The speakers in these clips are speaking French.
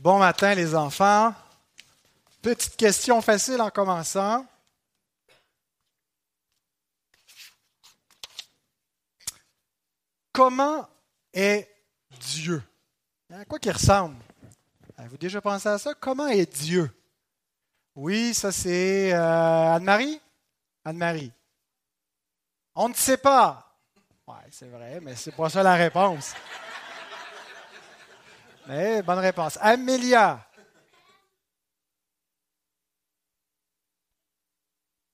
Bon matin les enfants. Petite question facile en commençant. Comment est Dieu? À quoi qu'il ressemble? Avez-vous déjà pensé à ça? Comment est Dieu? Oui, ça c'est euh, Anne-Marie? Anne-Marie. On ne sait pas. Oui, c'est vrai, mais c'est pas ça la réponse. Mais bonne réponse. Amélia.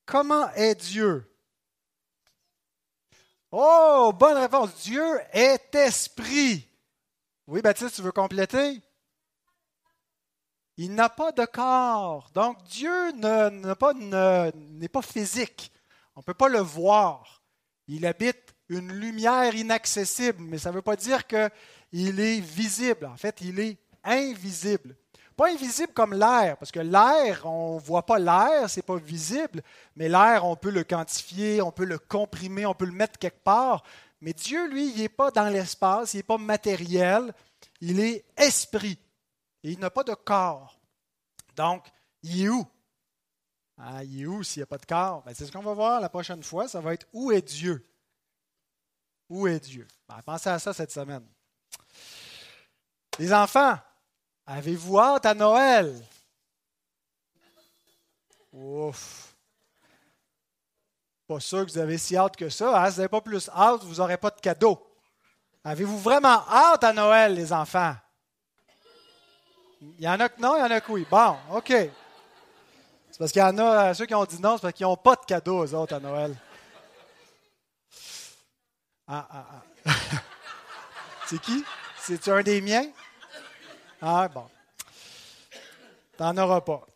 Comment est Dieu? Oh, bonne réponse. Dieu est esprit. Oui, Baptiste, tu veux compléter? Il n'a pas de corps. Donc, Dieu n'est pas, physique. On ne peut pas le voir. Il habite une lumière inaccessible, mais ça ne veut pas dire qu'il est visible. En fait, il est invisible. Pas invisible comme l'air, parce que l'air, on ne voit pas l'air, c'est pas visible, mais l'air, on peut le quantifier, on peut le comprimer, on peut le mettre quelque part. Mais Dieu, lui, il n'est pas dans l'espace, il n'est pas matériel, il est esprit. Et il n'a pas de corps. Donc, il est où? Ah, il est où s'il n'y a pas de corps? Ben, c'est ce qu'on va voir la prochaine fois. Ça va être où est Dieu? Où est Dieu? Ben, pensez à ça cette semaine. Les enfants, Avez-vous hâte à Noël? Ouf. Pas sûr que vous avez si hâte que ça. Hein? Si vous n'avez pas plus hâte, vous n'aurez pas de cadeau. Avez-vous vraiment hâte à Noël, les enfants? Il y en a que non, il y en a que oui. Bon, OK. C'est parce qu'il y en a, ceux qui ont dit non, c'est parce qu'ils n'ont pas de cadeau, aux autres, à Noël. Ah, ah, ah. c'est qui? C'est-tu un des miens? Ah, bon. T'en auras pas.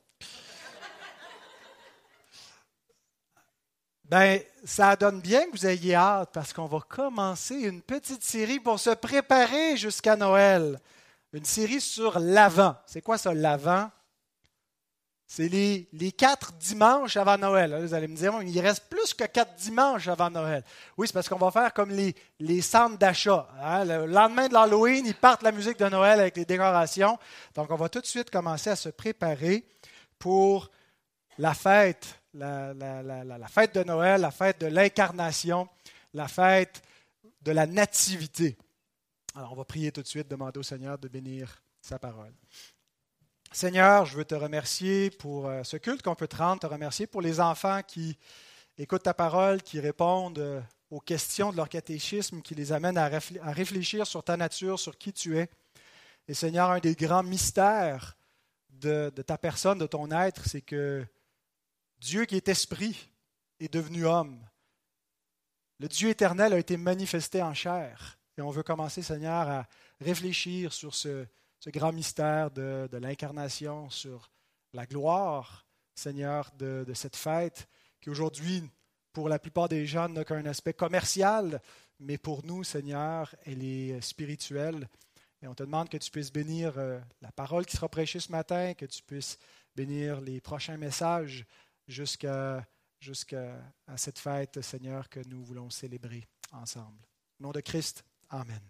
Ben, ça donne bien que vous ayez hâte parce qu'on va commencer une petite série pour se préparer jusqu'à Noël. Une série sur l'Avent. C'est quoi ça, l'Avent? C'est les, quatre dimanches avant Noël. Vous allez me dire, il reste plus que quatre dimanches avant Noël. Oui, c'est parce qu'on va faire comme les, les centres d'achat. Hein. Le lendemain de l'Halloween, ils partent la musique de Noël avec les décorations. Donc, on va tout de suite commencer à se préparer pour la fête, la, la fête de Noël, la fête de l'incarnation, la fête de la nativité. Alors, on va prier tout de suite, demander au Seigneur de bénir sa parole. Seigneur, je veux te remercier pour euh, ce culte qu'on peut te rendre, te remercier pour les enfants qui écoutent ta parole, qui répondent euh, aux questions de leur catéchisme, qui les amènent à réfléchir sur ta nature, sur qui tu es. Et Seigneur, un des grands mystères de, ta personne, de ton être, c'est que Dieu qui est esprit est devenu homme. Le Dieu éternel a été manifesté en chair. Et on veut commencer, Seigneur, à réfléchir sur ce, ce grand mystère de, l'incarnation, sur la gloire, Seigneur, de, cette fête qui aujourd'hui, pour la plupart des gens, n'a qu'un aspect commercial, mais pour nous, Seigneur, elle est spirituelle. Et on te demande que tu puisses bénir euh, la parole qui sera prêchée ce matin, que tu puisses bénir les prochains messages jusqu'à jusqu'à cette fête, Seigneur, que nous voulons célébrer ensemble. Au nom de Christ, Amen.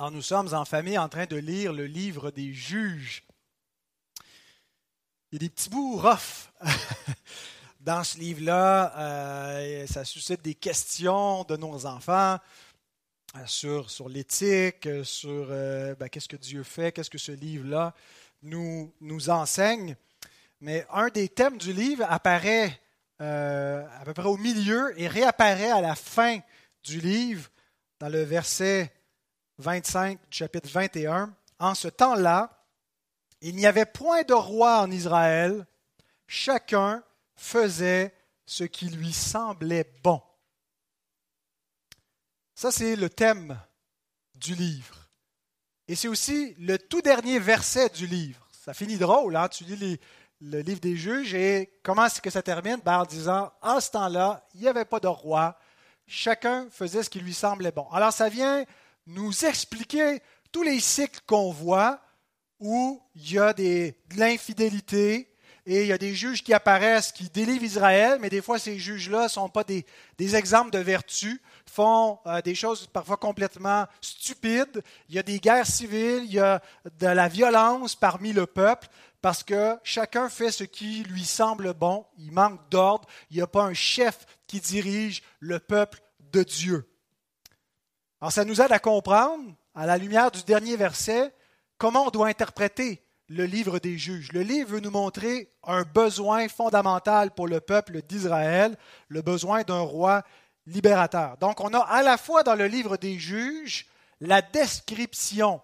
Alors, nous sommes en famille en train de lire le livre des juges. Il y a des petits bouts rough dans ce livre-là. Euh, ça suscite des questions de nos enfants euh, sur, sur l'éthique, sur euh, ben, qu'est-ce que Dieu fait, qu'est-ce que ce livre-là nous, nous enseigne. Mais un des thèmes du livre apparaît à peu près au milieu et réapparaît à la fin du livre, dans le verset 25 du chapitre 21, En ce temps-là, il n'y avait point de roi en Israël, chacun faisait ce qui lui semblait bon. Ça, c'est le thème du livre. Et c'est aussi le tout dernier verset du livre. Ça finit drôle, hein? tu lis le livre des juges et comment est-ce que ça termine? Ben, en disant, en ce temps-là, il n'y avait pas de roi, chacun faisait ce qui lui semblait bon. Alors ça vient nous expliquer tous les cycles qu'on voit où il y a des, de l'infidélité, et il y a des juges qui apparaissent, qui délivrent Israël, mais des fois ces juges-là ne sont pas des, exemples de vertu, font euh, des choses parfois complètement stupides. Il y a des guerres civiles, il y a de la violence parmi le peuple, parce que chacun fait ce qui lui semble bon, il manque d'ordre, il n'y a pas un chef qui dirige le peuple de Dieu. Alors ça nous aide à comprendre, à la lumière du dernier verset, comment on doit interpréter le livre des juges. Le livre veut nous montrer un besoin fondamental pour le peuple d'Israël, le besoin d'un roi libérateur. Donc on a à la fois dans le livre des juges la description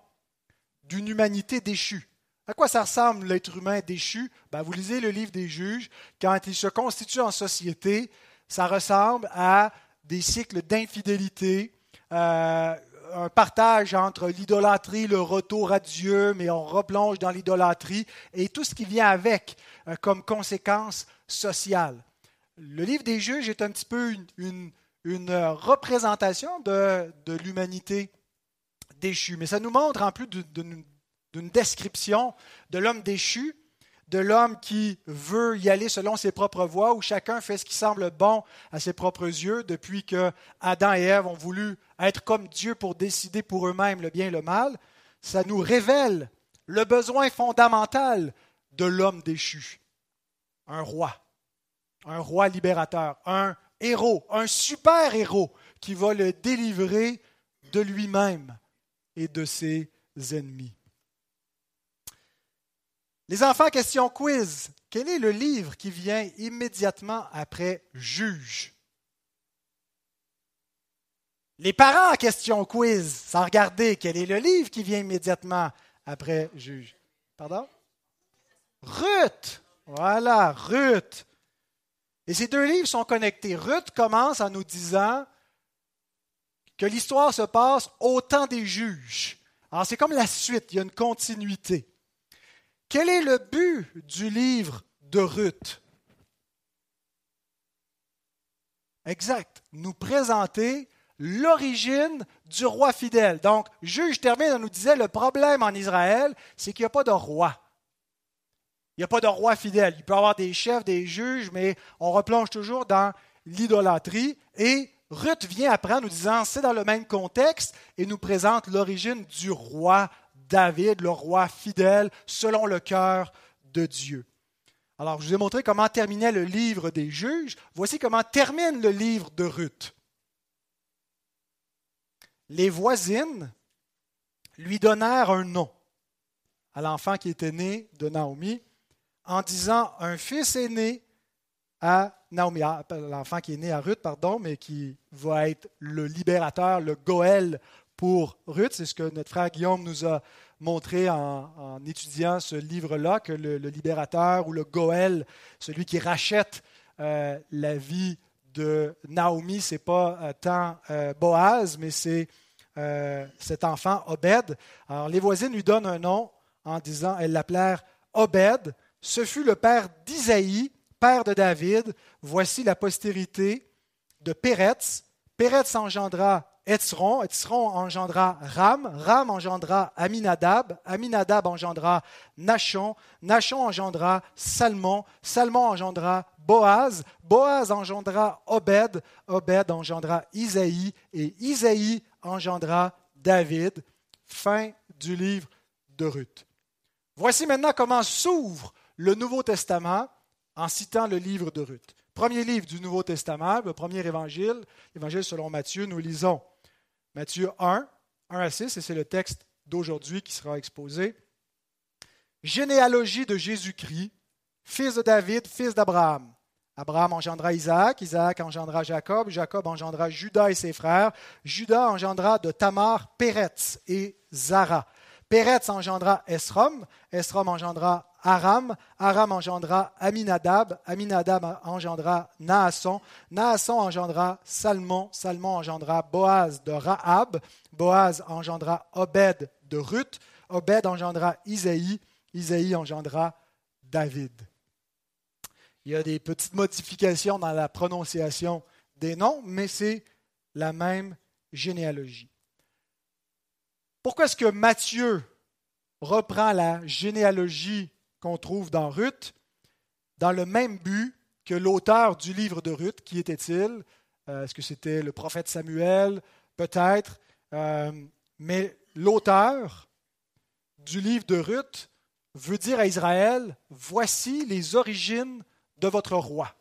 d'une humanité déchue. À quoi ça ressemble l'être humain déchu? Ben, Vous lisez le livre des juges, quand il se constitue en société, ça ressemble à des cycles d'infidélité, euh, un partage entre l'idolâtrie, le retour à Dieu, mais on replonge dans l'idolâtrie et tout ce qui vient avec euh, comme conséquence sociale. Le livre des juges est un petit peu une, représentation de, l'humanité déchue, mais ça nous montre en plus d'une description de l'homme déchu de l'homme qui veut y aller selon ses propres voies, où chacun fait ce qui semble bon à ses propres yeux, depuis que Adam et Ève ont voulu être comme Dieu pour décider pour eux-mêmes le bien et le mal, ça nous révèle le besoin fondamental de l'homme déchu. Un roi, un roi libérateur, un héros, un super héros qui va le délivrer de lui-même et de ses ennemis. Les enfants, question quiz. Quel est le livre qui vient immédiatement après Juge? Les parents, question quiz, sans regarder, quel est le livre qui vient immédiatement après Juge? Pardon? Ruth. Voilà, Ruth. Et ces deux livres sont connectés. Ruth commence en nous disant que l'histoire se passe au temps des juges. Alors c'est comme la suite, il y a une continuité. Quel est le but du livre de Ruth? Exact. Nous présenter l'origine du roi fidèle. Donc, juge termine en nous disait le problème en Israël, c'est qu'il n'y a pas de roi. Il n'y a pas de roi fidèle. Il peut y avoir des chefs, des juges, mais on replonge toujours dans l'idolâtrie. Et Ruth vient après en nous disant, c'est dans le même contexte, et nous présente l'origine du roi David, le roi fidèle, selon le cœur de Dieu. Alors, je vous ai montré comment terminait le livre des juges. Voici comment termine le livre de Ruth. Les voisines lui donnèrent un nom à l'enfant qui était né de Naomi en disant un fils est né à Naomi, l'enfant qui est né à Ruth, pardon, mais qui va être le libérateur, le Goël pour Ruth. C'est ce que notre frère Guillaume nous a montré en, étudiant ce livre-là, que le, libérateur ou le Goël, celui qui rachète euh, la vie de Naomi, ce n'est pas euh, tant euh, Boaz, mais c'est cet enfant Obed. Alors les voisines lui donnent un nom en disant, elles l'appelèrent Obed. Ce fut le père d'Isaïe, père de David. Voici la postérité de Péretz. Péretz engendra Etzron, engendra Ram, Ram engendra Aminadab, Aminadab engendra Nachon, Nachon engendra Salmon, Salmon engendra Boaz, Boaz engendra Obed, Obed engendra Isaïe, et Isaïe engendra David. Fin du livre de Ruth. Voici maintenant comment s'ouvre le Nouveau Testament en citant le livre de Ruth. Premier livre du Nouveau Testament, le premier évangile, l'évangile selon Matthieu, nous lisons Matthieu 1, 1 à 6, et c'est le texte d'aujourd'hui qui sera exposé. Généalogie de Jésus-Christ, fils de David, fils d'Abraham. Abraham engendra Isaac, Isaac engendra Jacob, Jacob engendra Judas et ses frères, Judas engendra de Tamar Péretz et Zara. Péretz engendra Esrom, Esrom engendra Aram, Aram engendra Aminadab, Aminadab engendra Naasson, Naasson engendra Salmon, Salmon engendra Boaz de Rahab, Boaz engendra Obed de Ruth, Obed engendra Isaïe, Isaïe engendra David. Il y a des petites modifications dans la prononciation des noms, mais c'est la même généalogie. Pourquoi est-ce que Matthieu reprend la généalogie qu'on trouve dans Ruth, dans le même but que l'auteur du livre de Ruth. Qui était-il? Euh, Est-ce que c'était le prophète Samuel? Peut-être. Euh, mais l'auteur du livre de Ruth veut dire à Israël, voici les origines de votre roi.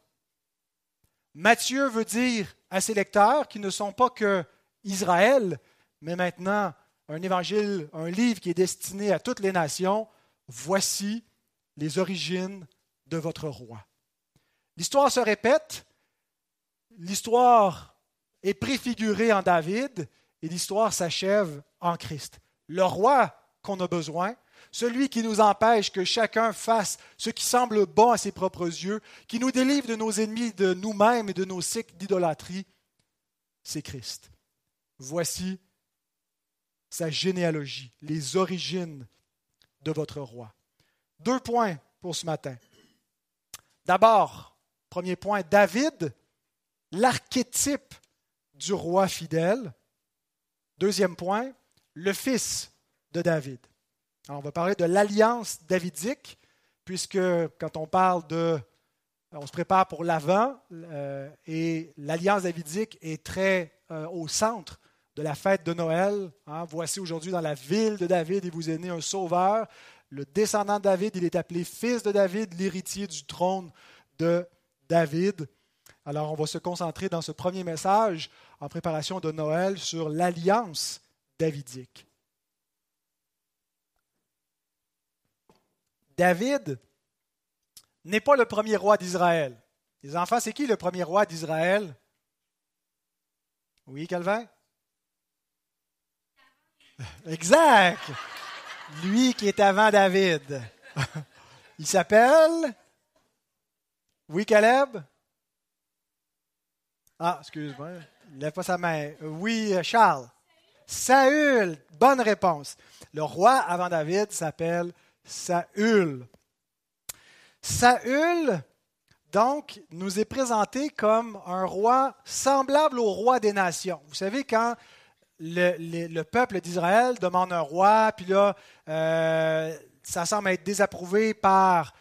Matthieu veut dire à ses lecteurs, qui ne sont pas que Israël, mais maintenant un évangile, un livre qui est destiné à toutes les nations, voici les origines de votre roi. L'histoire se répète, l'histoire est préfigurée en David et l'histoire s'achève en Christ. Le roi qu'on a besoin, celui qui nous empêche que chacun fasse ce qui semble bon à ses propres yeux, qui nous délivre de nos ennemis, de nous-mêmes et de nos cycles d'idolâtrie, c'est Christ. Voici sa généalogie, les origines de votre roi. Deux points pour ce matin. D'abord, premier point, David, l'archétype du roi fidèle. Deuxième point, le fils de David. on va parler de l'alliance davidique, puisque quand on parle de... On se prépare pour l'Avent, euh, et l'alliance davidique est très euh, au centre de la fête de Noël. Hein. Voici aujourd'hui dans la ville de David, il vous est né un sauveur. Le descendant de David, il est appelé fils de David, l'héritier du trône de David. Alors on va se concentrer dans ce premier message en préparation de Noël sur l'alliance davidique. David n'est pas le premier roi d'Israël. Les enfants, c'est qui le premier roi d'Israël? Oui, Calvin? Exact. Lui qui est avant David. Il s'appelle Oui, Caleb? Ah, excuse-moi. Il lève pas sa main. Oui, Charles. Saül. Bonne réponse. Le roi avant David s'appelle Saül. Saül, donc, nous est présenté comme un roi semblable au roi des nations. Vous savez, quand le, peuple d'Israël demande un roi, puis là, euh, ça semble être désapprouvé par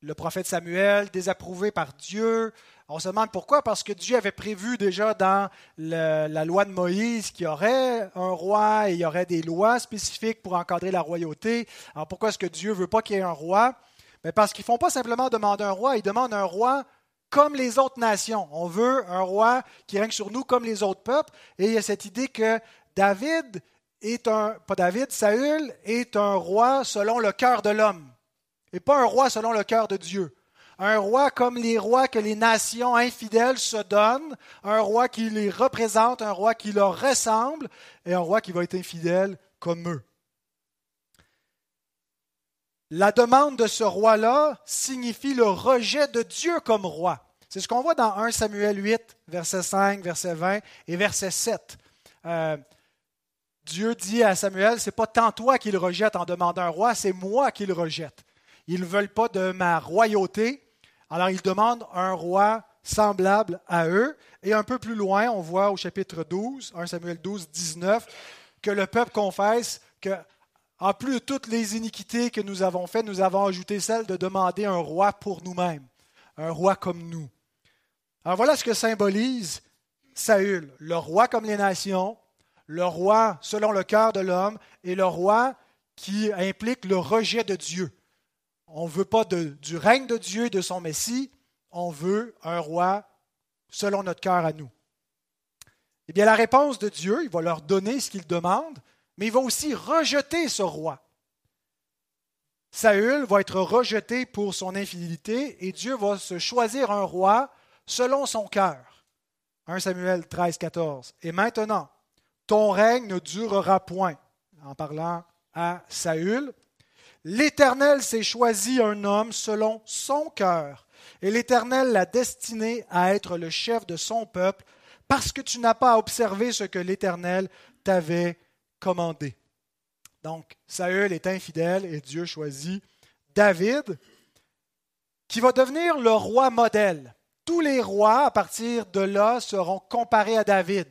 le prophète Samuel, désapprouvé par Dieu. On se demande pourquoi, parce que Dieu avait prévu déjà dans la loi de Moïse qu'il y aurait un roi et il y aurait des lois spécifiques pour encadrer la royauté. Alors pourquoi est-ce que Dieu ne veut pas qu'il y ait un roi? Mais Parce qu'ils ne font pas simplement demander un roi, ils demandent un roi comme les autres nations. On veut un roi qui règne sur nous comme les autres peuples. Et il y a cette idée que David est un, pas David, Saül est un roi selon le cœur de l'homme, et pas un roi selon le cœur de Dieu. Un roi comme les rois que les nations infidèles se donnent, un roi qui les représente, un roi qui leur ressemble, et un roi qui va être infidèle comme eux. La demande de ce roi-là signifie le rejet de Dieu comme roi. C'est ce qu'on voit dans 1 Samuel 8, verset 5, verset 20 et verset 7. Euh, Dieu dit à Samuel, c'est pas tant toi qu'il rejette en demandant un roi, c'est moi qu'il rejette. Ils ne veulent pas de ma royauté, alors ils demandent un roi semblable à eux. Et un peu plus loin, on voit au chapitre 12, 1 Samuel 12, 19, que le peuple confesse que en plus de toutes les iniquités que nous avons faites, nous avons ajouté celle de demander un roi pour nous-mêmes, un roi comme nous. Alors voilà ce que symbolise Saül, le roi comme les nations, le roi selon le cœur de l'homme et le roi qui implique le rejet de Dieu. On ne veut pas du règne de Dieu et de son Messie, on veut un roi selon notre cœur à nous. Eh bien, la réponse de Dieu, il va leur donner ce qu'ils demandent, mais il va aussi rejeter ce roi. Saül va être rejeté pour son infidélité et Dieu va se choisir un roi selon son cœur. 1 Samuel 13, 14. Et maintenant, ton règne ne durera point, en parlant à Saül. L'Éternel s'est choisi un homme selon son cœur, et l'Éternel l'a destiné à être le chef de son peuple, parce que tu n'as pas observé ce que l'Éternel t'avait commandé. Donc, Saül est infidèle et Dieu choisit David, qui va devenir le roi modèle. Tous les rois, à partir de là, seront comparés à David.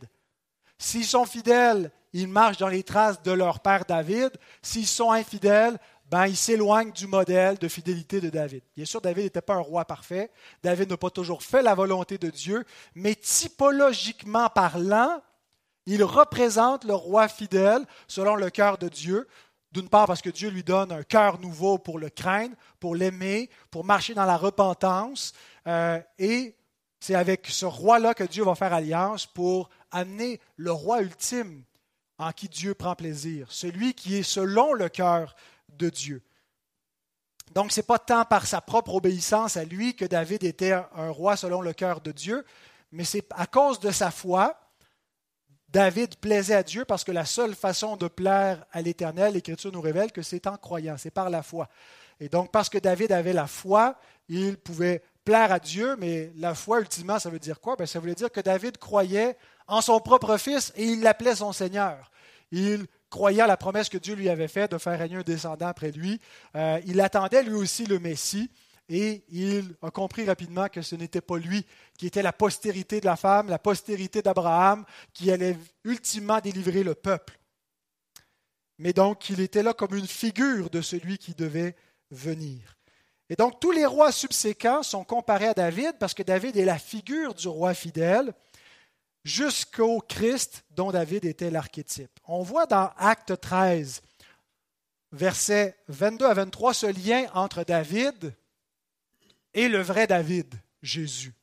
S'ils sont fidèles, ils marchent dans les traces de leur père David. S'ils sont infidèles, ben, il s'éloigne du modèle de fidélité de David. Bien sûr, David n'était pas un roi parfait. David n'a pas toujours fait la volonté de Dieu, mais typologiquement parlant, il représente le roi fidèle selon le cœur de Dieu. D'une part parce que Dieu lui donne un cœur nouveau pour le craindre, pour l'aimer, pour marcher dans la repentance. Euh, et c'est avec ce roi-là que Dieu va faire alliance pour amener le roi ultime en qui Dieu prend plaisir, celui qui est selon le cœur de Dieu. Donc, ce n'est pas tant par sa propre obéissance à lui que David était un roi selon le cœur de Dieu, mais c'est à cause de sa foi. David plaisait à Dieu parce que la seule façon de plaire à l'Éternel, l'Écriture nous révèle que c'est en croyant, c'est par la foi. Et donc, parce que David avait la foi, il pouvait plaire à Dieu, mais la foi, ultimement, ça veut dire quoi? Ben, Ça voulait dire que David croyait en son propre fils et il l'appelait son Seigneur. Il croyait à la promesse que Dieu lui avait faite de faire régner un descendant après lui. Euh, il attendait lui aussi le Messie et il a compris rapidement que ce n'était pas lui qui était la postérité de la femme, la postérité d'Abraham, qui allait ultimement délivrer le peuple. Mais donc, il était là comme une figure de celui qui devait venir. Et donc, tous les rois subséquents sont comparés à David parce que David est la figure du roi fidèle jusqu'au Christ dont David était l'archétype. On voit dans Acte 13, versets 22 à 23, ce lien entre David et le vrai David, Jésus.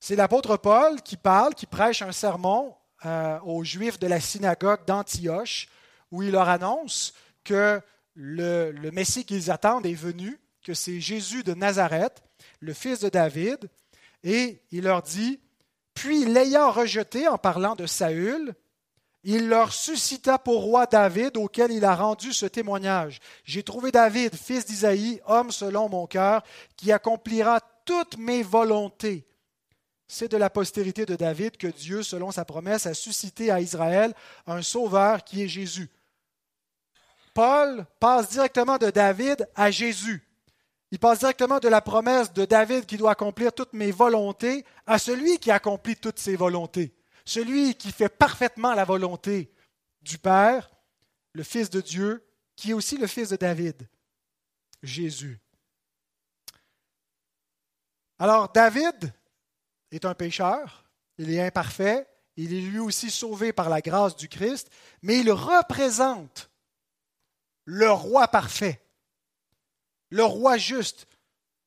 C'est l'apôtre Paul qui parle, qui prêche un sermon euh, aux Juifs de la synagogue d'Antioche, où il leur annonce que le, le Messie qu'ils attendent est venu, que c'est Jésus de Nazareth, le fils de David, et il leur dit, puis, l'ayant rejeté en parlant de Saül, il leur suscita pour roi David, auquel il a rendu ce témoignage. J'ai trouvé David, fils d'Isaïe, homme selon mon cœur, qui accomplira toutes mes volontés. C'est de la postérité de David que Dieu, selon sa promesse, a suscité à Israël un sauveur qui est Jésus. Paul passe directement de David à Jésus. Il passe directement de la promesse de David qui doit accomplir toutes mes volontés à celui qui accomplit toutes ses volontés, celui qui fait parfaitement la volonté du Père, le Fils de Dieu, qui est aussi le Fils de David, Jésus. Alors David est un pécheur, il est imparfait, il est lui aussi sauvé par la grâce du Christ, mais il représente le roi parfait le roi juste,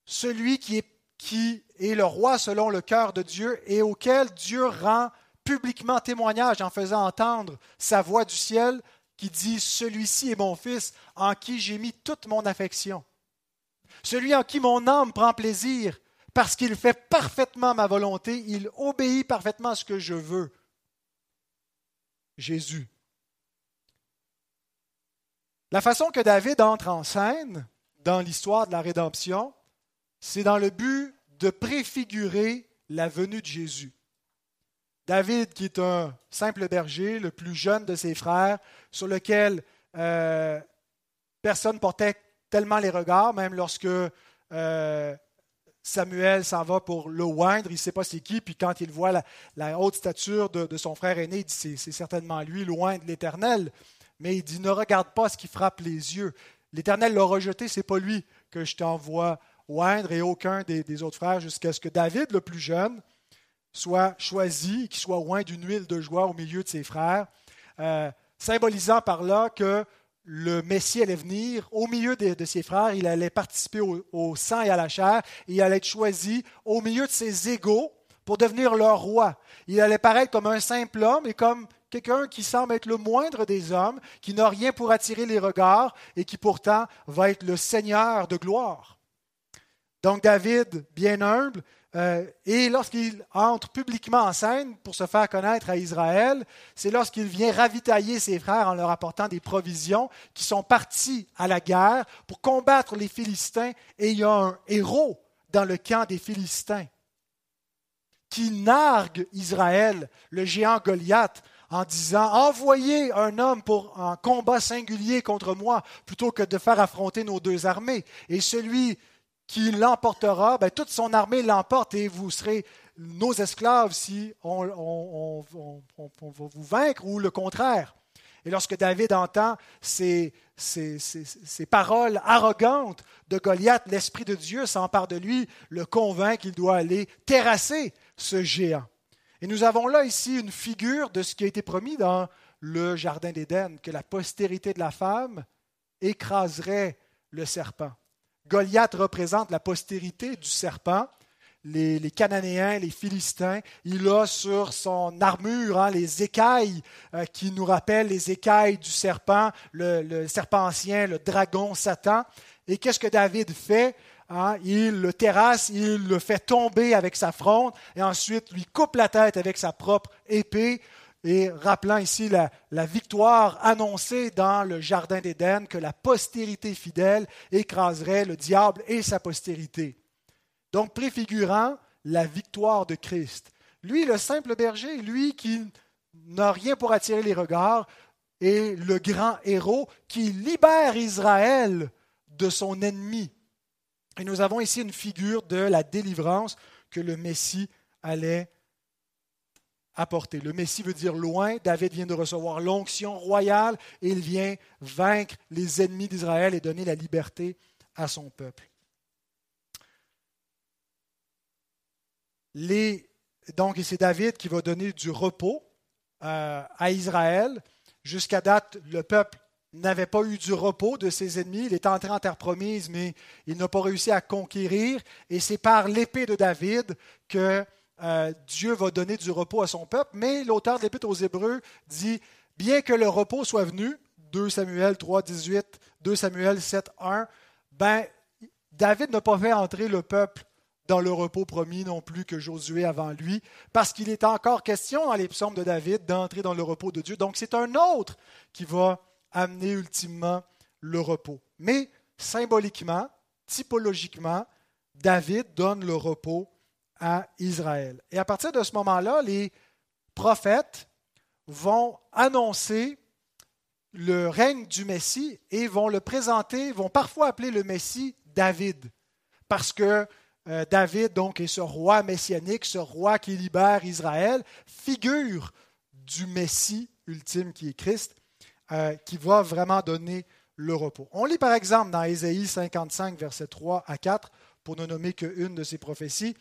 celui qui est, le roi selon le cœur de Dieu et auquel Dieu rend publiquement témoignage en faisant entendre sa voix du ciel qui dit Celui-ci est mon Fils en qui j'ai mis toute mon affection. Celui en qui mon âme prend plaisir parce qu'il fait parfaitement ma volonté, il obéit parfaitement à ce que je veux. Jésus. La façon que David entre en scène, dans l'histoire de la rédemption, c'est dans le but de préfigurer la venue de Jésus. David, qui est un simple berger, le plus jeune de ses frères, sur lequel euh, personne portait tellement les regards, même lorsque euh, Samuel s'en va pour le oindre, il ne sait pas c'est qui, puis quand il voit la, haute stature de, son frère aîné, il dit c'est certainement lui, loin de l'Éternel. Mais il dit ne regarde pas ce qui frappe les yeux, L'Éternel l'a rejeté, c'est pas lui que je t'envoie oindre et aucun des, autres frères jusqu'à ce que David, le plus jeune, soit choisi, qu'il soit oint d'une huile de joie au milieu de ses frères, euh, symbolisant par là que le Messie allait venir au milieu de, ses frères, il allait participer au, au, sang et à la chair, et il allait être choisi au milieu de ses égaux pour devenir leur roi. Il allait paraître comme un simple homme et comme quelqu'un qui semble être le moindre des hommes, qui n'a rien pour attirer les regards et qui pourtant va être le Seigneur de gloire. Donc David, bien humble, euh, et lorsqu'il entre publiquement en scène pour se faire connaître à Israël, c'est lorsqu'il vient ravitailler ses frères en leur apportant des provisions qui sont partis à la guerre pour combattre les Philistins. Et il y a un héros dans le camp des Philistins qui nargue Israël, le géant Goliath, en disant Envoyez un homme pour un combat singulier contre moi, plutôt que de faire affronter nos deux armées. Et celui qui l'emportera, ben, toute son armée l'emporte et vous serez nos esclaves si on, va vous vaincre ou le contraire. Et lorsque David entend ces, paroles arrogantes de Goliath, l'Esprit de Dieu s'empare de lui, le convainc qu'il doit aller terrasser ce géant. Et nous avons là ici une figure de ce qui a été promis dans le Jardin d'Éden, que la postérité de la femme écraserait le serpent. Goliath représente la postérité du serpent. Les, Cananéens, les Philistins, il a sur son armure hein, les écailles euh, qui nous rappellent les écailles du serpent, le, serpent ancien, le dragon Satan. Et qu'est-ce que David fait hein? Il le terrasse, il le fait tomber avec sa fronde et ensuite lui coupe la tête avec sa propre épée et rappelant ici la, victoire annoncée dans le Jardin d'Éden, que la postérité fidèle écraserait le diable et sa postérité. Donc préfigurant la victoire de Christ. Lui, le simple berger, lui qui n'a rien pour attirer les regards, est le grand héros qui libère Israël de son ennemi. Et nous avons ici une figure de la délivrance que le Messie allait Le Messie veut dire loin. David vient de recevoir l'onction royale et il vient vaincre les ennemis d'Israël et donner la liberté à son peuple. Donc, c'est David qui va donner du repos euh, à Israël. Jusqu'à date, le peuple n'avait pas eu du repos de ses ennemis. Il est entré en terre promise, mais il n'a pas réussi à conquérir. Et c'est par l'épée de David que euh, Dieu va donner du repos à son peuple, mais l'auteur de l'Épître aux Hébreux dit bien que le repos soit venu, 2 Samuel 3, 18, 2 Samuel 7, 1, ben, David n'a pas fait entrer le peuple dans le repos promis non plus que Josué avant lui, parce qu'il est encore question dans les psaumes de David d'entrer dans le repos de Dieu. Donc c'est un autre qui va amener ultimement le repos. Mais symboliquement, typologiquement, David donne le repos à Israël. Et à partir de ce moment-là, les prophètes vont annoncer le règne du Messie et vont le présenter, vont parfois appeler le Messie David, parce que euh, David donc est ce roi messianique, ce roi qui libère Israël, figure du Messie ultime qui est Christ, euh, qui va vraiment donner le repos. On lit par exemple dans Ésaïe 55, versets 3 à 4, pour ne nommer qu'une de ces prophéties.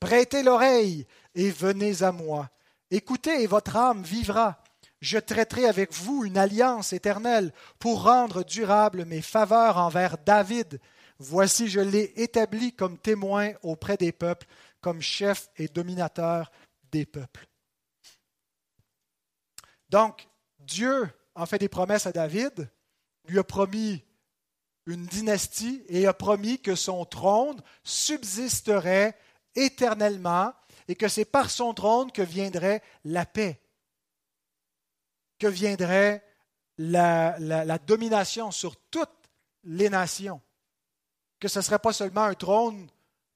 Prêtez l'oreille et venez à moi. Écoutez et votre âme vivra. Je traiterai avec vous une alliance éternelle pour rendre durable mes faveurs envers David. Voici, je l'ai établi comme témoin auprès des peuples, comme chef et dominateur des peuples. Donc, Dieu a fait des promesses à David, lui a promis une dynastie et a promis que son trône subsisterait éternellement et que c'est par son trône que viendrait la paix, que viendrait la, domination sur toutes les nations, que ce ne serait pas seulement un trône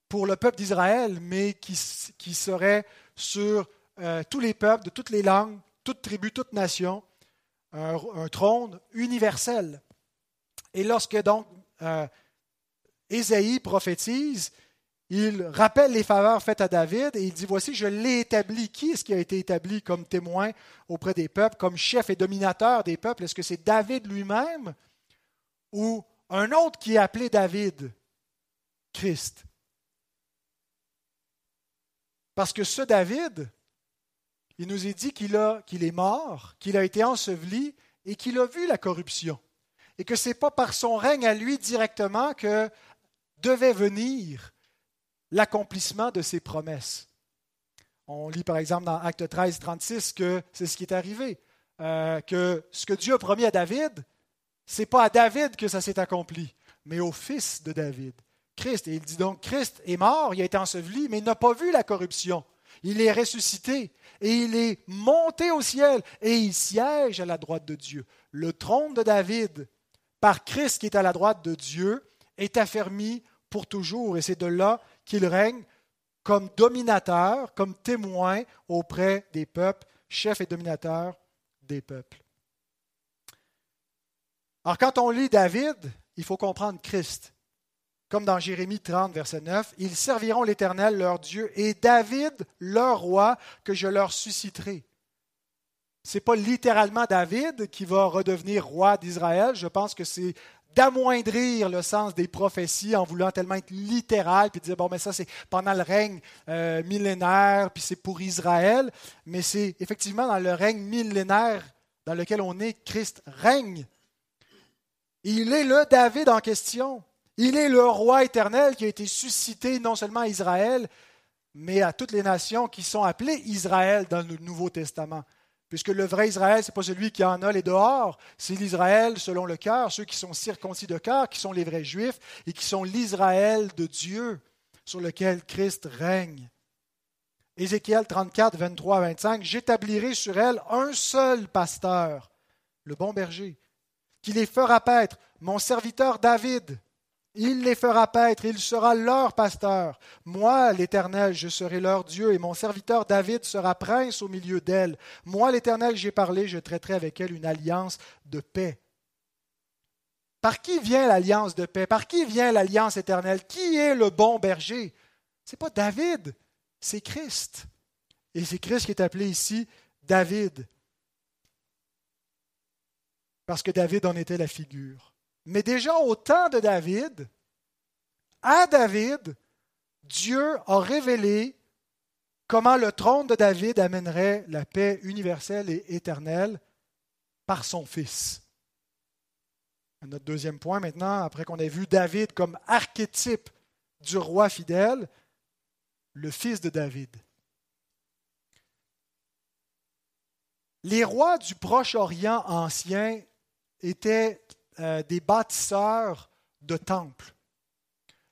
pour le peuple d'Israël, mais qui, qui, serait sur euh, tous les peuples, de toutes les langues, toutes tribus, toutes nations, un, trône universel. Et lorsque donc euh, Ésaïe prophétise, il rappelle les faveurs faites à David et il dit, voici, je l'ai établi. Qui est-ce qui a été établi comme témoin auprès des peuples, comme chef et dominateur des peuples? Est-ce que c'est David lui-même ou un autre qui est appelé David? Christ. Parce que ce David, il nous est dit qu'il est mort, qu'il a été enseveli et qu'il a vu la corruption. Et que ce n'est pas par son règne à lui directement que devait venir l'accomplissement de ses promesses. On lit par exemple dans Acte 13, 36 que c'est ce qui est arrivé, euh, que ce que Dieu a promis à David, c'est pas à David que ça s'est accompli, mais au fils de David, Christ. Et il dit donc, Christ est mort, il a été enseveli, mais il n'a pas vu la corruption. Il est ressuscité et il est monté au ciel et il siège à la droite de Dieu. Le trône de David, par Christ qui est à la droite de Dieu, est affermi pour toujours et c'est de là qu'il règne comme dominateur, comme témoin auprès des peuples, chef et dominateur des peuples. Alors quand on lit David, il faut comprendre Christ. Comme dans Jérémie 30, verset 9, ils serviront l'Éternel leur Dieu et David leur roi que je leur susciterai. Ce n'est pas littéralement David qui va redevenir roi d'Israël. Je pense que c'est d'amoindrir le sens des prophéties en voulant tellement être littéral, puis dire, bon, mais ça c'est pendant le règne euh, millénaire, puis c'est pour Israël, mais c'est effectivement dans le règne millénaire dans lequel on est, Christ règne. Il est le David en question. Il est le roi éternel qui a été suscité non seulement à Israël, mais à toutes les nations qui sont appelées Israël dans le Nouveau Testament. Puisque le vrai Israël, ce n'est pas celui qui en a les dehors, c'est l'Israël selon le cœur, ceux qui sont circoncis de cœur, qui sont les vrais Juifs et qui sont l'Israël de Dieu sur lequel Christ règne. Ézéchiel 34, 23 25, J'établirai sur elle un seul pasteur, le bon berger, qui les fera paître, mon serviteur David. Il les fera paître, il sera leur pasteur. Moi, l'Éternel, je serai leur Dieu, et mon serviteur David sera prince au milieu d'elle. Moi, l'Éternel, j'ai parlé, je traiterai avec elle une alliance de paix. Par qui vient l'alliance de paix? Par qui vient l'alliance éternelle? Qui est le bon berger? Ce n'est pas David, c'est Christ. Et c'est Christ qui est appelé ici David. Parce que David en était la figure. Mais déjà au temps de David, à David, Dieu a révélé comment le trône de David amènerait la paix universelle et éternelle par son Fils. Notre deuxième point maintenant, après qu'on ait vu David comme archétype du roi fidèle, le Fils de David. Les rois du Proche-Orient ancien étaient euh, des bâtisseurs de temples.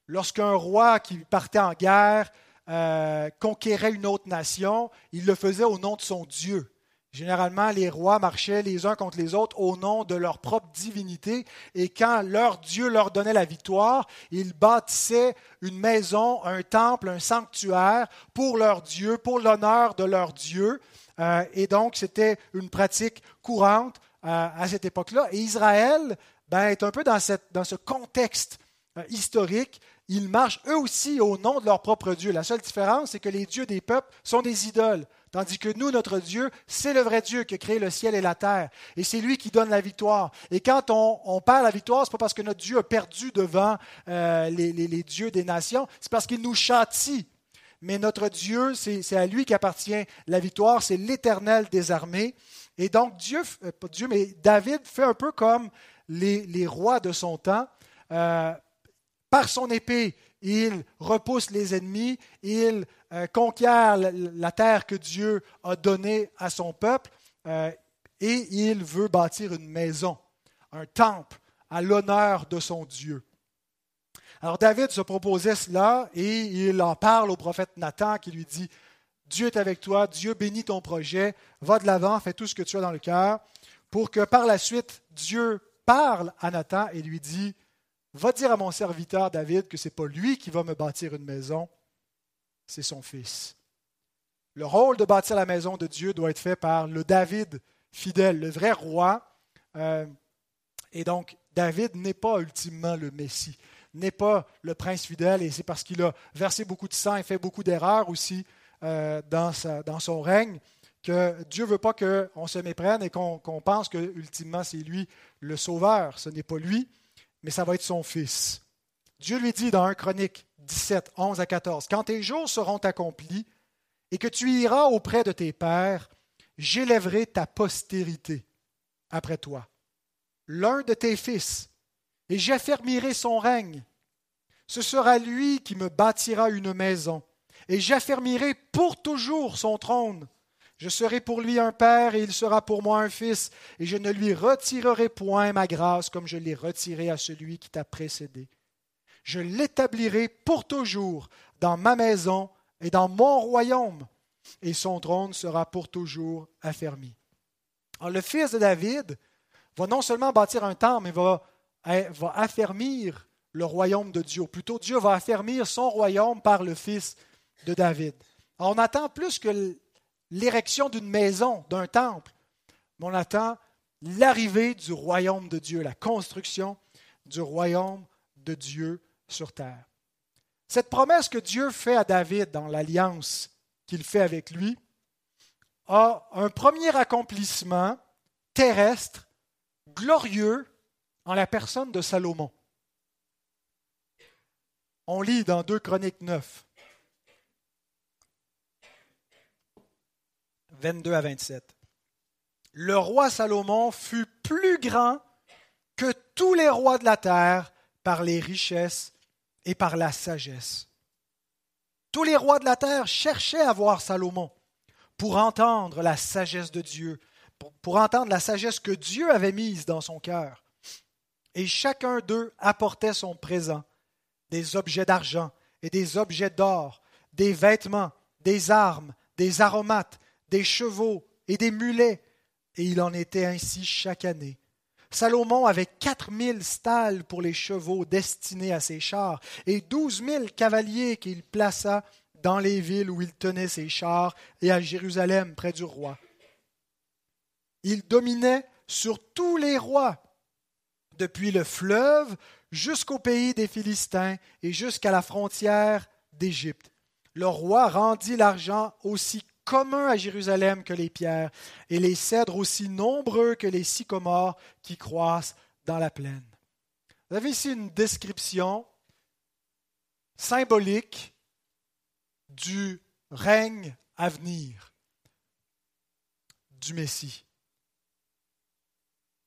Lorsqu'un roi qui partait en guerre euh, conquérait une autre nation, il le faisait au nom de son Dieu. Généralement, les rois marchaient les uns contre les autres au nom de leur propre divinité, et quand leur Dieu leur donnait la victoire, ils bâtissaient une maison, un temple, un sanctuaire pour leur Dieu, pour l'honneur de leur Dieu. Euh, et donc, c'était une pratique courante à cette époque-là. Et Israël ben, est un peu dans, cette, dans ce contexte euh, historique. Ils marchent eux aussi au nom de leur propre Dieu. La seule différence, c'est que les dieux des peuples sont des idoles, tandis que nous, notre Dieu, c'est le vrai Dieu qui a créé le ciel et la terre. Et c'est lui qui donne la victoire. Et quand on, on perd la victoire, ce n'est pas parce que notre Dieu a perdu devant euh, les, les, dieux des nations, c'est parce qu'il nous châtie mais notre Dieu, c'est à lui qu'appartient la victoire, c'est l'Éternel des armées. Et donc Dieu, euh, pas Dieu, mais David fait un peu comme les, rois de son temps. Euh, par son épée, il repousse les ennemis, il euh, conquiert la, terre que Dieu a donnée à son peuple euh, et il veut bâtir une maison, un temple à l'honneur de son Dieu. Alors David se proposait cela et il en parle au prophète Nathan qui lui dit, Dieu est avec toi, Dieu bénit ton projet, va de l'avant, fais tout ce que tu as dans le cœur, pour que par la suite Dieu parle à Nathan et lui dit Va dire à mon serviteur David que ce n'est pas lui qui va me bâtir une maison, c'est son fils. Le rôle de bâtir la maison de Dieu doit être fait par le David fidèle, le vrai roi. Euh, et donc, David n'est pas ultimement le Messie, n'est pas le prince fidèle, et c'est parce qu'il a versé beaucoup de sang et fait beaucoup d'erreurs aussi euh, dans, dans son règne que Dieu ne veut pas qu'on se méprenne et qu'on pense que ultimement c'est lui le sauveur. Ce n'est pas lui, mais ça va être son fils. Dieu lui dit dans 1 Chronique 17, 11 à 14, Quand tes jours seront accomplis et que tu iras auprès de tes pères, j'élèverai ta postérité après toi, l'un de tes fils, et j'affermirai son règne. Ce sera lui qui me bâtira une maison, et j'affermirai pour toujours son trône je serai pour lui un père et il sera pour moi un fils, et je ne lui retirerai point ma grâce comme je l'ai retirée à celui qui t'a précédé. Je l'établirai pour toujours dans ma maison et dans mon royaume, et son trône sera pour toujours affermi. Alors, le fils de David va non seulement bâtir un temple, mais va, va affermir le royaume de Dieu. Plutôt, Dieu va affermir son royaume par le fils de David. on attend plus que l'érection d'une maison, d'un temple, mais on attend l'arrivée du royaume de Dieu, la construction du royaume de Dieu sur terre. Cette promesse que Dieu fait à David dans l'alliance qu'il fait avec lui a un premier accomplissement terrestre, glorieux, en la personne de Salomon. On lit dans 2 Chroniques 9, 22 à 27. Le roi Salomon fut plus grand que tous les rois de la terre par les richesses et par la sagesse. Tous les rois de la terre cherchaient à voir Salomon pour entendre la sagesse de Dieu, pour, entendre la sagesse que Dieu avait mise dans son cœur. Et chacun d'eux apportait son présent, des objets d'argent et des objets d'or, des vêtements, des armes, des aromates, des chevaux et des mulets, et il en était ainsi chaque année. Salomon avait quatre mille stalles pour les chevaux destinés à ses chars et douze mille cavaliers qu'il plaça dans les villes où il tenait ses chars et à Jérusalem près du roi. Il dominait sur tous les rois, depuis le fleuve jusqu'au pays des Philistins et jusqu'à la frontière d'Égypte. Le roi rendit l'argent aussi commun à Jérusalem que les pierres, et les cèdres aussi nombreux que les sycomores qui croissent dans la plaine. Vous avez ici une description symbolique du règne à venir du Messie.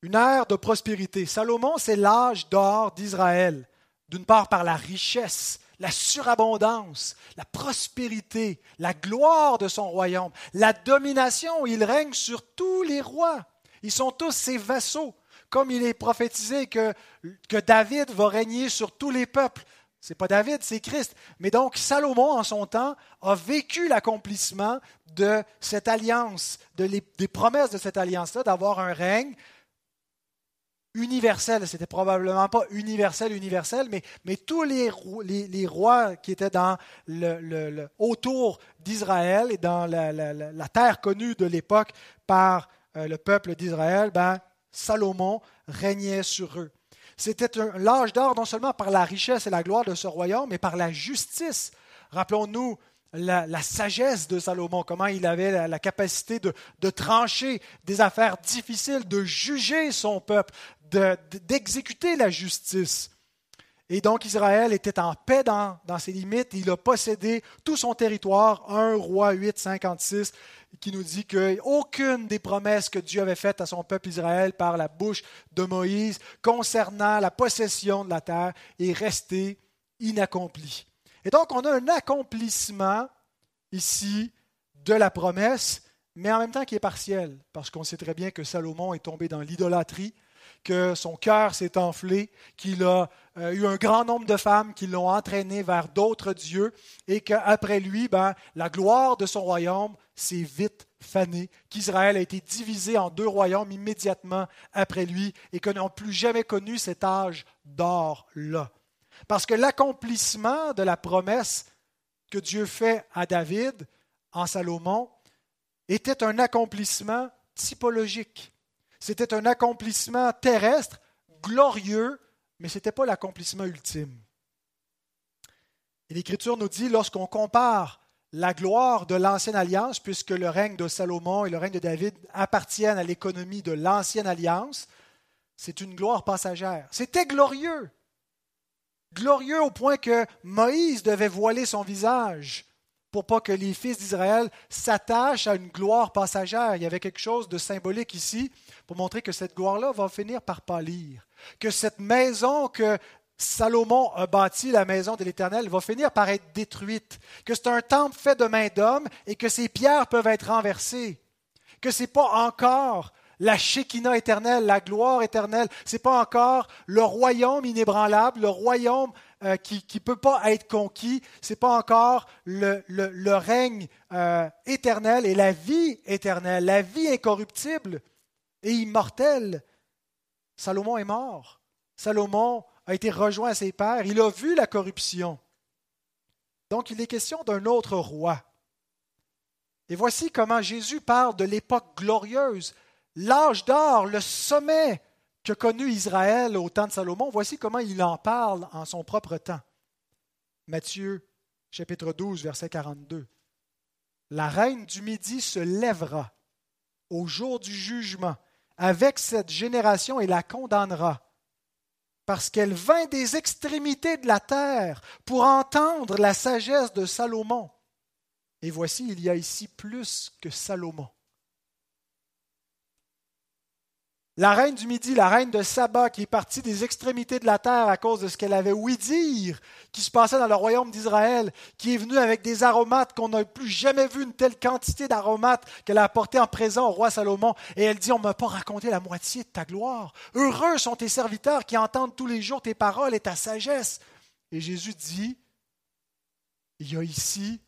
Une ère de prospérité. Salomon, c'est l'âge d'or d'Israël, d'une part par la richesse la surabondance, la prospérité, la gloire de son royaume, la domination. Il règne sur tous les rois. Ils sont tous ses vassaux. Comme il est prophétisé que, David va régner sur tous les peuples. Ce n'est pas David, c'est Christ. Mais donc, Salomon, en son temps, a vécu l'accomplissement de cette alliance, de des promesses de cette alliance-là, d'avoir un règne universel. C'était probablement pas universel, universel, mais, mais tous les, les, rois qui étaient dans le, autour d'Israël et dans la, terre connue de l'époque par euh, le peuple d'Israël, ben, Salomon régnait sur eux. C'était l'âge d'or non seulement par la richesse et la gloire de ce royaume, mais par la justice. Rappelons-nous la, sagesse de Salomon, comment il avait la, capacité de, de, trancher des affaires difficiles, de juger son peuple, d'exécuter la justice. Et donc Israël était en paix dans, ses limites. Il a possédé tout son territoire. 1 roi 8, 56, qui nous dit qu'aucune des promesses que Dieu avait faites à son peuple Israël par la bouche de Moïse concernant la possession de la terre est restée inaccomplie. Et donc on a un accomplissement ici de la promesse, mais en même temps qui est partiel, parce qu'on sait très bien que Salomon est tombé dans l'idolâtrie que son cœur s'est enflé, qu'il a euh, eu un grand nombre de femmes qui l'ont entraîné vers d'autres dieux et qu'après lui, ben, la gloire de son royaume s'est vite fanée, qu'Israël a été divisé en deux royaumes immédiatement après lui et que n'ont plus jamais connu cet âge d'or-là. Parce que l'accomplissement de la promesse que Dieu fait à David en Salomon était un accomplissement typologique. C'était un accomplissement terrestre, glorieux, mais ce n'était pas l'accomplissement ultime. Et l'Écriture nous dit, lorsqu'on compare la gloire de l'ancienne alliance, puisque le règne de Salomon et le règne de David appartiennent à l'économie de l'ancienne alliance, c'est une gloire passagère. C'était glorieux. Glorieux au point que Moïse devait voiler son visage pour pas que les fils d'Israël s'attachent à une gloire passagère. Il y avait quelque chose de symbolique ici pour montrer que cette gloire-là va finir par pâlir, que cette maison que Salomon a bâtie, la maison de l'Éternel, va finir par être détruite, que c'est un temple fait de main d'homme et que ces pierres peuvent être renversées, que ce n'est pas encore la Shekinah éternelle, la gloire éternelle, ce n'est pas encore le royaume inébranlable, le royaume euh, qui ne peut pas être conquis, ce n'est pas encore le, règne euh, éternel et la vie éternelle, la vie incorruptible et immortelle. Salomon est mort. Salomon a été rejoint à ses pères. Il a vu la corruption. Donc il est question d'un autre roi. Et voici comment Jésus parle de l'époque glorieuse, l'âge d'or, le sommet que connu Israël au temps de Salomon, voici comment il en parle en son propre temps. Matthieu chapitre 12, verset 42. la reine du Midi se lèvera au jour du jugement avec cette génération et la condamnera, parce qu'elle vint des extrémités de la terre pour entendre la sagesse de Salomon. Et voici, il y a ici plus que Salomon. La reine du Midi, la reine de Saba, qui est partie des extrémités de la terre à cause de ce qu'elle avait ouï dire, qui se passait dans le royaume d'Israël, qui est venue avec des aromates qu'on n'a plus jamais vu une telle quantité d'aromates qu'elle a apporté en présent au roi Salomon. Et elle dit, on ne m'a pas raconté la moitié de ta gloire. Heureux sont tes serviteurs qui entendent tous les jours tes paroles et ta sagesse. Et Jésus dit, il y a ici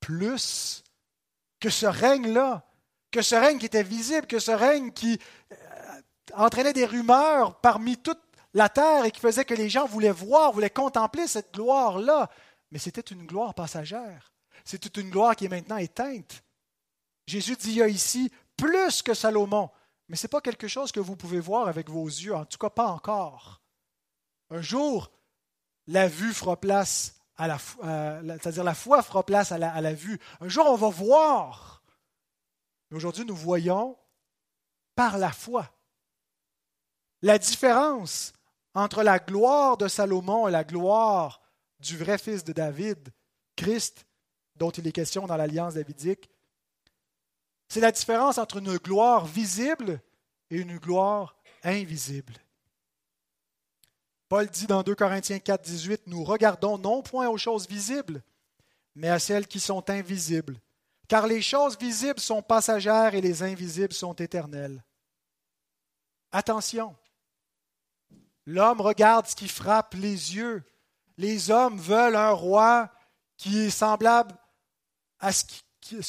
plus que ce règne-là, que ce règne qui était visible, que ce règne qui entraînait des rumeurs parmi toute la terre et qui faisait que les gens voulaient voir, voulaient contempler cette gloire-là. Mais c'était une gloire passagère. C'est une gloire qui est maintenant éteinte. Jésus dit il y a ici plus que Salomon. Mais ce n'est pas quelque chose que vous pouvez voir avec vos yeux, en tout cas pas encore. Un jour, la vue fera place à la, c'est-à-dire la foi fera place à la, à la vue. Un jour, on va voir. Mais aujourd'hui, nous voyons par la foi. La différence entre la gloire de Salomon et la gloire du vrai fils de David, Christ, dont il est question dans l'alliance davidique, c'est la différence entre une gloire visible et une gloire invisible. Paul dit dans 2 Corinthiens 4, 18, Nous regardons non point aux choses visibles, mais à celles qui sont invisibles, car les choses visibles sont passagères et les invisibles sont éternelles. Attention, L'homme regarde ce qui frappe les yeux. Les hommes veulent un roi qui est semblable à ce,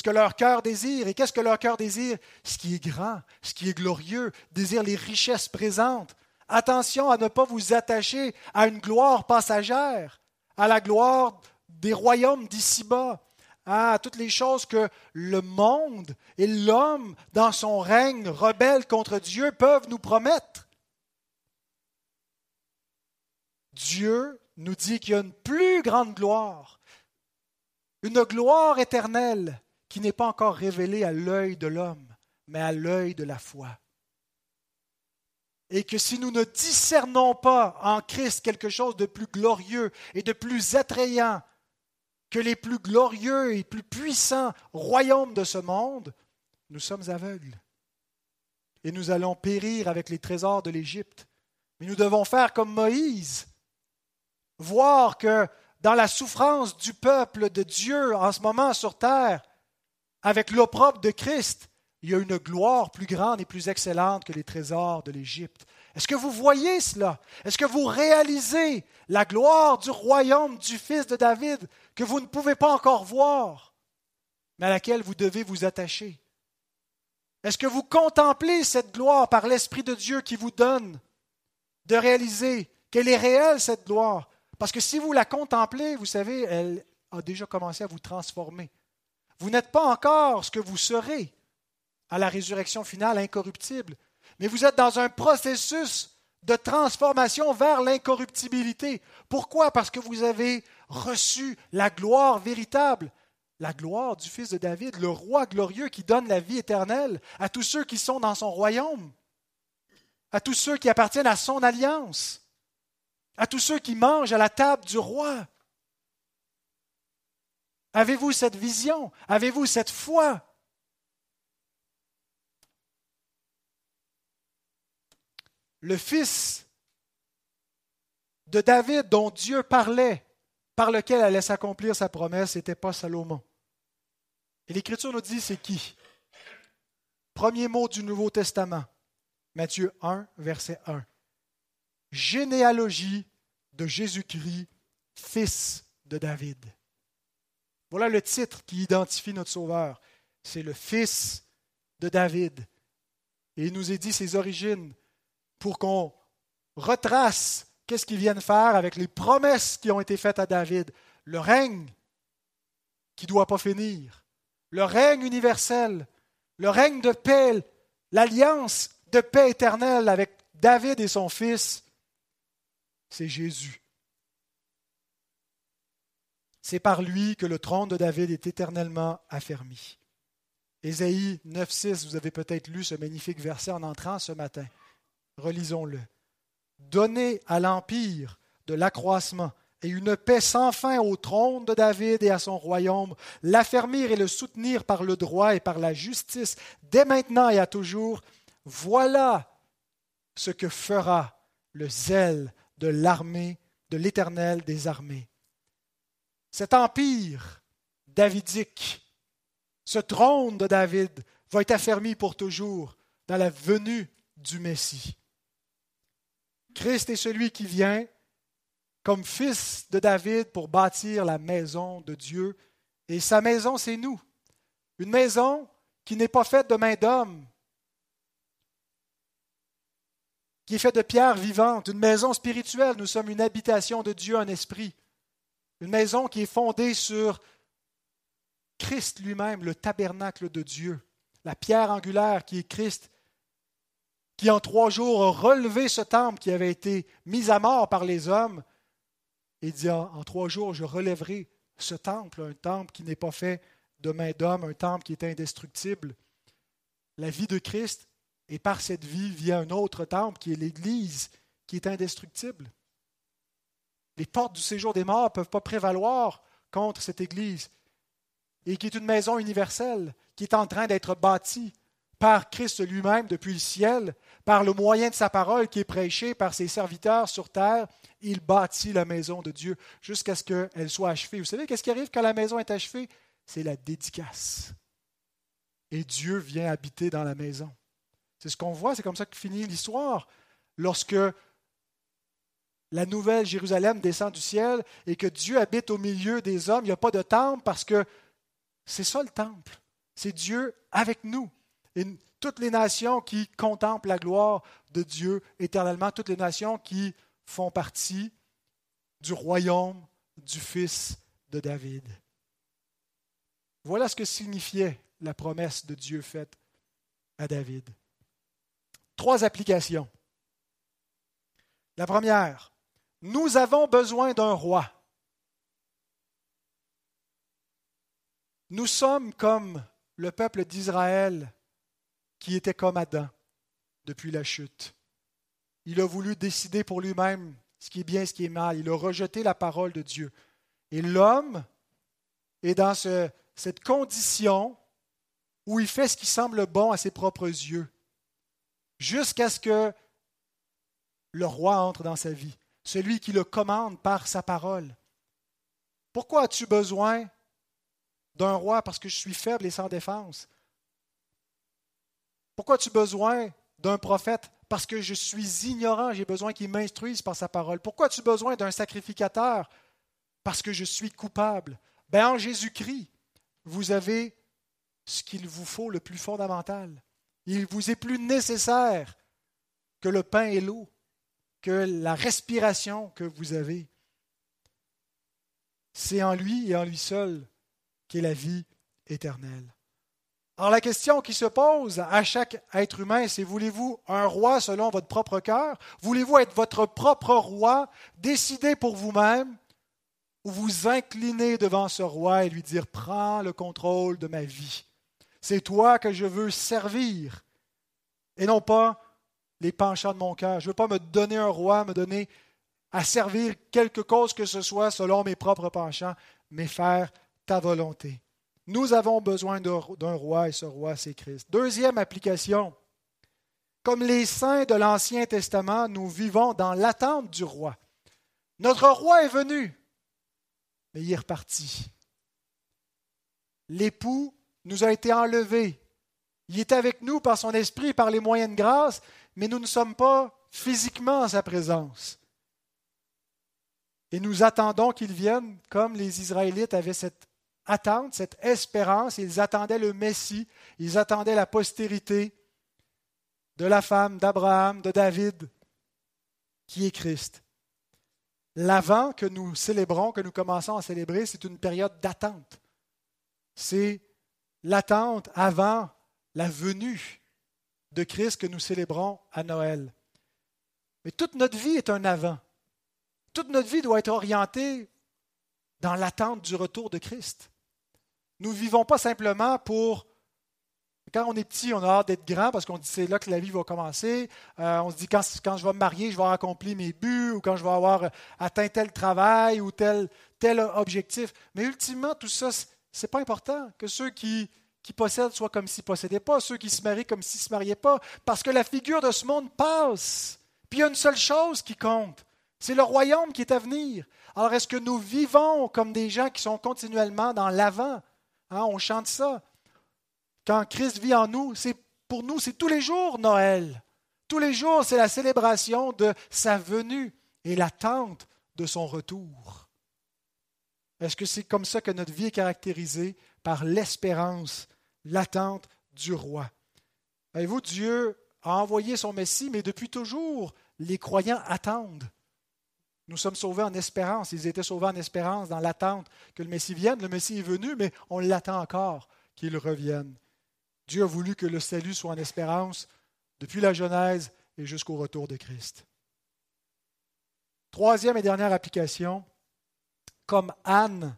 que leur cœur désire. Et qu'est-ce que leur cœur désire? Ce qui est grand, ce qui est glorieux, désire les richesses présentes. Attention à ne pas vous attacher à une gloire passagère, à la gloire des royaumes d'ici-bas, à toutes les choses que le monde et l'homme, dans son règne rebelle contre Dieu, peuvent nous promettre. Dieu nous dit qu'il y a une plus grande gloire, une gloire éternelle qui n'est pas encore révélée à l'œil de l'homme, mais à l'œil de la foi. Et que si nous ne discernons pas en Christ quelque chose de plus glorieux et de plus attrayant que les plus glorieux et plus puissants royaumes de ce monde, nous sommes aveugles. Et nous allons périr avec les trésors de l'Égypte. Mais nous devons faire comme Moïse, voir que dans la souffrance du peuple de Dieu en ce moment sur terre, avec l'opprobre de Christ, il y a une gloire plus grande et plus excellente que les trésors de l'Égypte. Est-ce que vous voyez cela? Est-ce que vous réalisez la gloire du royaume du Fils de David que vous ne pouvez pas encore voir, mais à laquelle vous devez vous attacher? Est-ce que vous contemplez cette gloire par l'Esprit de Dieu qui vous donne de réaliser qu'elle est réelle, cette gloire, parce que si vous la contemplez, vous savez, elle a déjà commencé à vous transformer. Vous n'êtes pas encore ce que vous serez à la résurrection finale incorruptible, mais vous êtes dans un processus de transformation vers l'incorruptibilité. Pourquoi? Parce que vous avez reçu la gloire véritable, la gloire du Fils de David, le roi glorieux qui donne la vie éternelle à tous ceux qui sont dans son royaume, à tous ceux qui appartiennent à son alliance à tous ceux qui mangent à la table du roi. Avez-vous cette vision? Avez-vous cette foi? Le fils de David dont Dieu parlait, par lequel allait s'accomplir sa promesse, n'était pas Salomon. Et l'Écriture nous dit c'est qui? Premier mot du Nouveau Testament, Matthieu 1, verset 1 généalogie de Jésus-Christ, fils de David. Voilà le titre qui identifie notre Sauveur. C'est le fils de David. Et il nous est dit ses origines pour qu'on retrace qu'est-ce qu'il vient de faire avec les promesses qui ont été faites à David. Le règne qui ne doit pas finir. Le règne universel. Le règne de paix. L'alliance de paix éternelle avec David et son fils c'est Jésus. C'est par lui que le trône de David est éternellement affermi. Ésaïe 9.6, vous avez peut-être lu ce magnifique verset en entrant ce matin. Relisons-le. Donnez à l'empire de l'accroissement et une paix sans fin au trône de David et à son royaume, l'affermir et le soutenir par le droit et par la justice, dès maintenant et à toujours. Voilà ce que fera le zèle de l'armée de l'Éternel des armées. Cet empire davidique, ce trône de David va être affermi pour toujours dans la venue du Messie. Christ est celui qui vient comme fils de David pour bâtir la maison de Dieu. Et sa maison, c'est nous. Une maison qui n'est pas faite de main d'homme, qui est faite de pierres vivantes, une maison spirituelle. Nous sommes une habitation de Dieu en esprit. Une maison qui est fondée sur Christ lui-même, le tabernacle de Dieu, la pierre angulaire qui est Christ, qui en trois jours a relevé ce temple qui avait été mis à mort par les hommes, et dit en, trois jours, je relèverai ce temple, un temple qui n'est pas fait de main d'homme, un temple qui est indestructible. La vie de Christ, et par cette vie vient un autre temple qui est l'Église, qui est indestructible. Les portes du séjour des morts ne peuvent pas prévaloir contre cette Église, et qui est une maison universelle, qui est en train d'être bâtie par Christ lui-même depuis le ciel, par le moyen de sa parole qui est prêchée par ses serviteurs sur terre, il bâtit la maison de Dieu jusqu'à ce qu'elle soit achevée. Vous savez qu'est-ce qui arrive quand la maison est achevée? C'est la dédicace. Et Dieu vient habiter dans la maison. C'est ce qu'on voit, c'est comme ça que finit l'histoire. Lorsque la nouvelle Jérusalem descend du ciel et que Dieu habite au milieu des hommes, il n'y a pas de temple parce que c'est ça le temple. C'est Dieu avec nous. Et toutes les nations qui contemplent la gloire de Dieu éternellement, toutes les nations qui font partie du royaume du Fils de David. Voilà ce que signifiait la promesse de Dieu faite à David. Trois applications. La première, nous avons besoin d'un roi. Nous sommes comme le peuple d'Israël qui était comme Adam depuis la chute. Il a voulu décider pour lui-même ce qui est bien, ce qui est mal. Il a rejeté la parole de Dieu. Et l'homme est dans cette condition où il fait ce qui semble bon à ses propres yeux, jusqu'à ce que le roi entre dans sa vie, celui qui le commande par sa parole. Pourquoi as-tu besoin d'un roi parce que je suis faible et sans défense? Pourquoi as-tu besoin d'un prophète Parce que je suis ignorant, j'ai besoin qu'il m'instruise par sa parole? Pourquoi as-tu besoin d'un sacrificateur Parce que je suis coupable? Ben, en Jésus-Christ, vous avez ce qu'il vous faut le plus fondamental. Il vous est plus nécessaire que le pain et l'eau, que la respiration que vous avez. C'est en lui et en lui seul qu'est la vie éternelle. Alors la question qui se pose à chaque être humain, c'est voulez-vous un roi selon votre propre cœur? Voulez-vous être votre propre roi, décider pour vous-même Ou vous incliner devant ce roi et lui dire prends le contrôle de ma vie? C'est toi que je veux servir et non pas les penchants de mon cœur. Je ne veux pas me donner un roi, me donner à servir quelque cause que ce soit selon mes propres penchants, mais faire ta volonté. Nous avons besoin d'un roi et ce roi, c'est Christ. Deuxième application. Comme les saints de l'Ancien Testament, nous vivons dans l'attente du roi. Notre roi est venu, mais il est reparti. L'époux nous a été enlevé. Il est avec nous par son esprit, par les moyens de grâce, mais nous ne sommes pas physiquement en sa présence. Et nous attendons qu'il vienne, comme les Israélites avaient cette attente, cette espérance. Ils attendaient le Messie, ils attendaient la postérité de la femme d'Abraham, de David, qui est Christ. L'avant que nous célébrons, que nous commençons à célébrer, c'est une période d'attente. C'est l'attente avant la venue de Christ que nous célébrons à Noël. Mais toute notre vie est un avant. Toute notre vie doit être orientée dans l'attente du retour de Christ. Nous ne vivons pas simplement pour... Quand on est petit, on a hâte d'être grand parce qu'on dit c'est là que la vie va commencer. Euh, on se dit quand, quand, je vais me marier, je vais accomplir mes buts ou quand je vais avoir atteint tel travail ou tel, tel objectif. Mais ultimement, tout ça, ce n'est pas important. Que ceux qui, possèdent soient comme s'ils ne possédaient pas, ceux qui se marient comme s'ils ne se mariaient pas. Parce que la figure de ce monde passe. Puis il y a une seule chose qui compte. C'est le royaume qui est à venir. Alors est-ce que nous vivons comme des gens qui sont continuellement dans l'avant? Hein, on chante ça. Quand Christ vit en nous, c'est pour nous, c'est tous les jours Noël. Tous les jours, c'est la célébration de sa venue et l'attente de son retour. Est-ce que c'est comme ça que notre vie est caractérisée? Par l'espérance, l'attente du roi? Voyez-vous, Dieu a envoyé son Messie, mais depuis toujours, les croyants attendent. Nous sommes sauvés en espérance. Ils étaient sauvés en espérance, dans l'attente que le Messie vienne. Le Messie est venu, mais on l'attend encore qu'il revienne. Dieu a voulu que le salut soit en espérance depuis la Genèse et jusqu'au retour de Christ. Troisième et dernière application, comme Anne,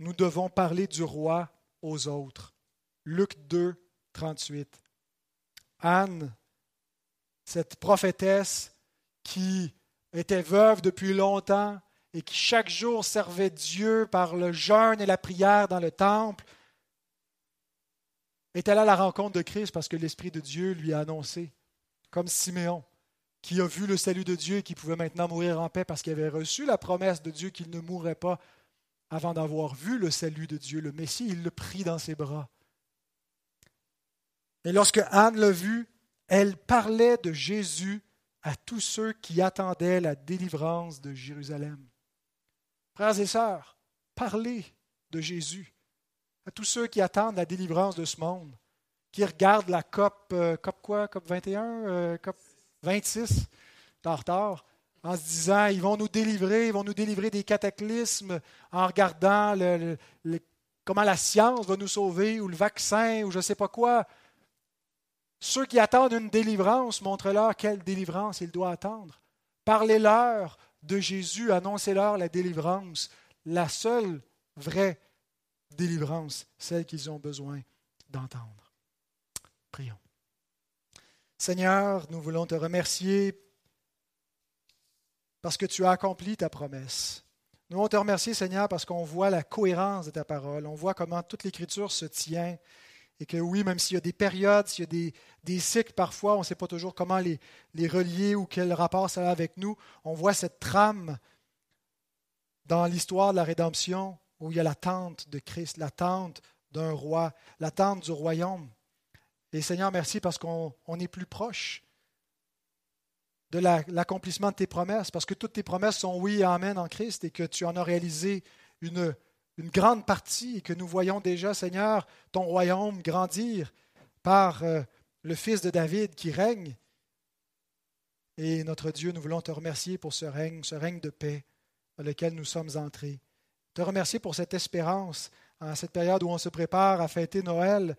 nous devons parler du roi aux autres. Luc 2, 38. Anne, cette prophétesse qui était veuve depuis longtemps et qui chaque jour servait Dieu par le jeûne et la prière dans le temple, est allée à la rencontre de Christ parce que l'Esprit de Dieu lui a annoncé, comme Siméon, qui a vu le salut de Dieu et qui pouvait maintenant mourir en paix parce qu'il avait reçu la promesse de Dieu qu'il ne mourrait pas avant d'avoir vu le salut de Dieu, le Messie, il le prit dans ses bras. Et lorsque Anne l'a vu, elle parlait de Jésus à tous ceux qui attendaient la délivrance de Jérusalem. Frères et sœurs, parlez de Jésus à tous ceux qui attendent la délivrance de ce monde, qui regardent la COP, euh, COP quoi, COP 21, euh, COP 26, en retard, en se disant, ils vont nous délivrer, ils vont nous délivrer des cataclysmes en regardant comment la science va nous sauver, ou le vaccin, ou je ne sais pas quoi. Ceux qui attendent une délivrance, montrent-leur quelle délivrance ils doivent attendre. Parlez-leur de Jésus, annoncez-leur la délivrance, la seule vraie délivrance, celle qu'ils ont besoin d'entendre. Prions. Seigneur, nous voulons te remercier parce que tu as accompli ta promesse. Nous voulons te remercier, Seigneur, parce qu'on voit la cohérence de ta parole, on voit comment toute l'Écriture se tient et que oui, même s'il y a des périodes, s'il y a des, cycles parfois, on ne sait pas toujours comment les, les relier ou quel rapport ça a avec nous, on voit cette trame dans l'histoire de la rédemption où il y a l'attente de Christ, l'attente d'un roi, l'attente du royaume. Et Seigneur, merci parce qu'on est plus proche de l'accomplissement de tes promesses, parce que toutes tes promesses sont oui et amen en Christ et que tu en as réalisé une grande partie et que nous voyons déjà, Seigneur, ton royaume grandir par euh, le Fils de David qui règne. Et notre Dieu, nous voulons te remercier pour ce règne, ce règne de paix dans lequel nous sommes entrés. Te remercier pour cette espérance en cette période où on se prépare à fêter Noël.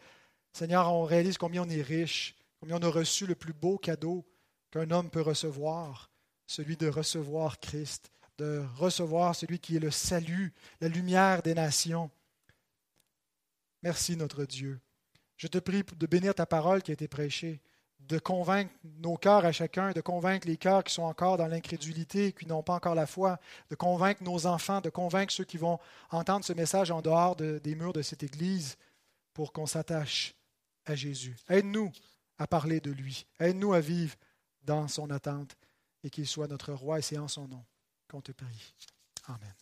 Seigneur, on réalise combien on est riche, combien on a reçu le plus beau cadeau qu'un homme peut recevoir, celui de recevoir Christ de recevoir celui qui est le salut, la lumière des nations. Merci notre Dieu. Je te prie de bénir ta parole qui a été prêchée, de convaincre nos cœurs à chacun, de convaincre les cœurs qui sont encore dans l'incrédulité, qui n'ont pas encore la foi, de convaincre nos enfants, de convaincre ceux qui vont entendre ce message en dehors des murs de cette Église pour qu'on s'attache à Jésus. Aide-nous à parler de lui. Aide-nous à vivre dans son attente et qu'il soit notre roi et c'est en son nom qu'on te prie. Amen.